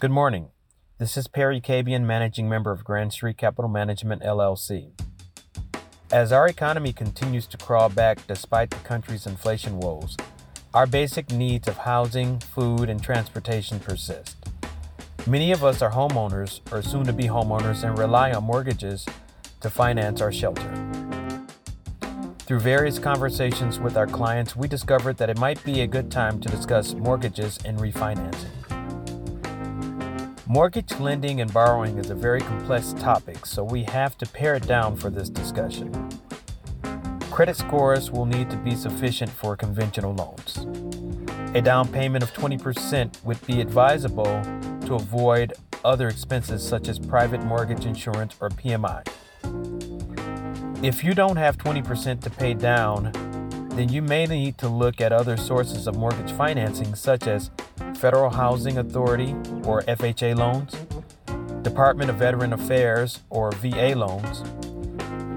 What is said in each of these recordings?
Good morning. This is Perry Cabian, managing member of Grand Street Capital Management LLC. As our economy continues to crawl back despite the country's inflation woes, our basic needs of housing, food, and transportation persist. Many of us are homeowners or soon to be homeowners and rely on mortgages to finance our shelter. Through various conversations with our clients, we discovered that it might be a good time to discuss mortgages and refinancing. Mortgage lending and borrowing is a very complex topic, so we have to pare it down for this discussion. Credit scores will need to be sufficient for conventional loans. A down payment of 20% would be advisable to avoid other expenses such as private mortgage insurance or PMI. If you don't have 20% to pay down, then you may need to look at other sources of mortgage financing such as Federal Housing Authority or FHA loans, Department of Veteran Affairs or VA loans,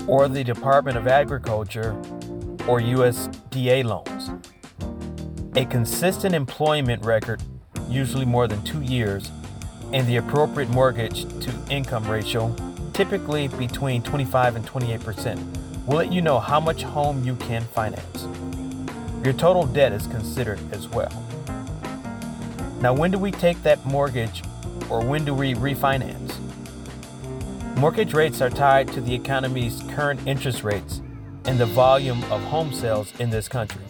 or the Department of Agriculture or USDA loans. A consistent employment record, usually more than two years, and the appropriate mortgage to income ratio, typically between 25 and 28 percent, will let you know how much home you can finance. Your total debt is considered as well. Now, when do we take that mortgage or when do we refinance? Mortgage rates are tied to the economy's current interest rates and the volume of home sales in this country.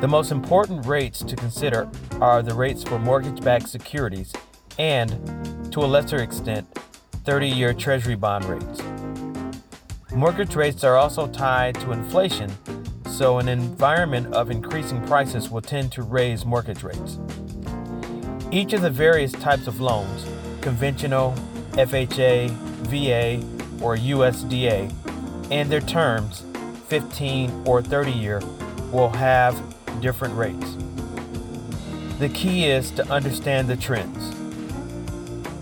The most important rates to consider are the rates for mortgage backed securities and, to a lesser extent, 30 year Treasury bond rates. Mortgage rates are also tied to inflation, so an environment of increasing prices will tend to raise mortgage rates. Each of the various types of loans, conventional, FHA, VA, or USDA, and their terms, 15 or 30 year, will have different rates. The key is to understand the trends.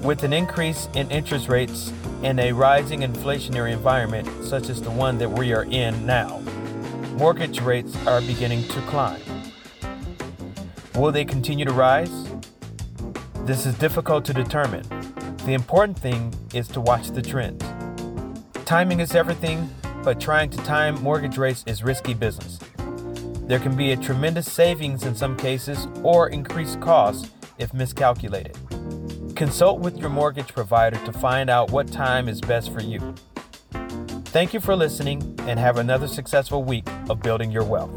With an increase in interest rates and a rising inflationary environment such as the one that we are in now, mortgage rates are beginning to climb. Will they continue to rise? This is difficult to determine. The important thing is to watch the trends. Timing is everything, but trying to time mortgage rates is risky business. There can be a tremendous savings in some cases or increased costs if miscalculated. Consult with your mortgage provider to find out what time is best for you. Thank you for listening and have another successful week of building your wealth.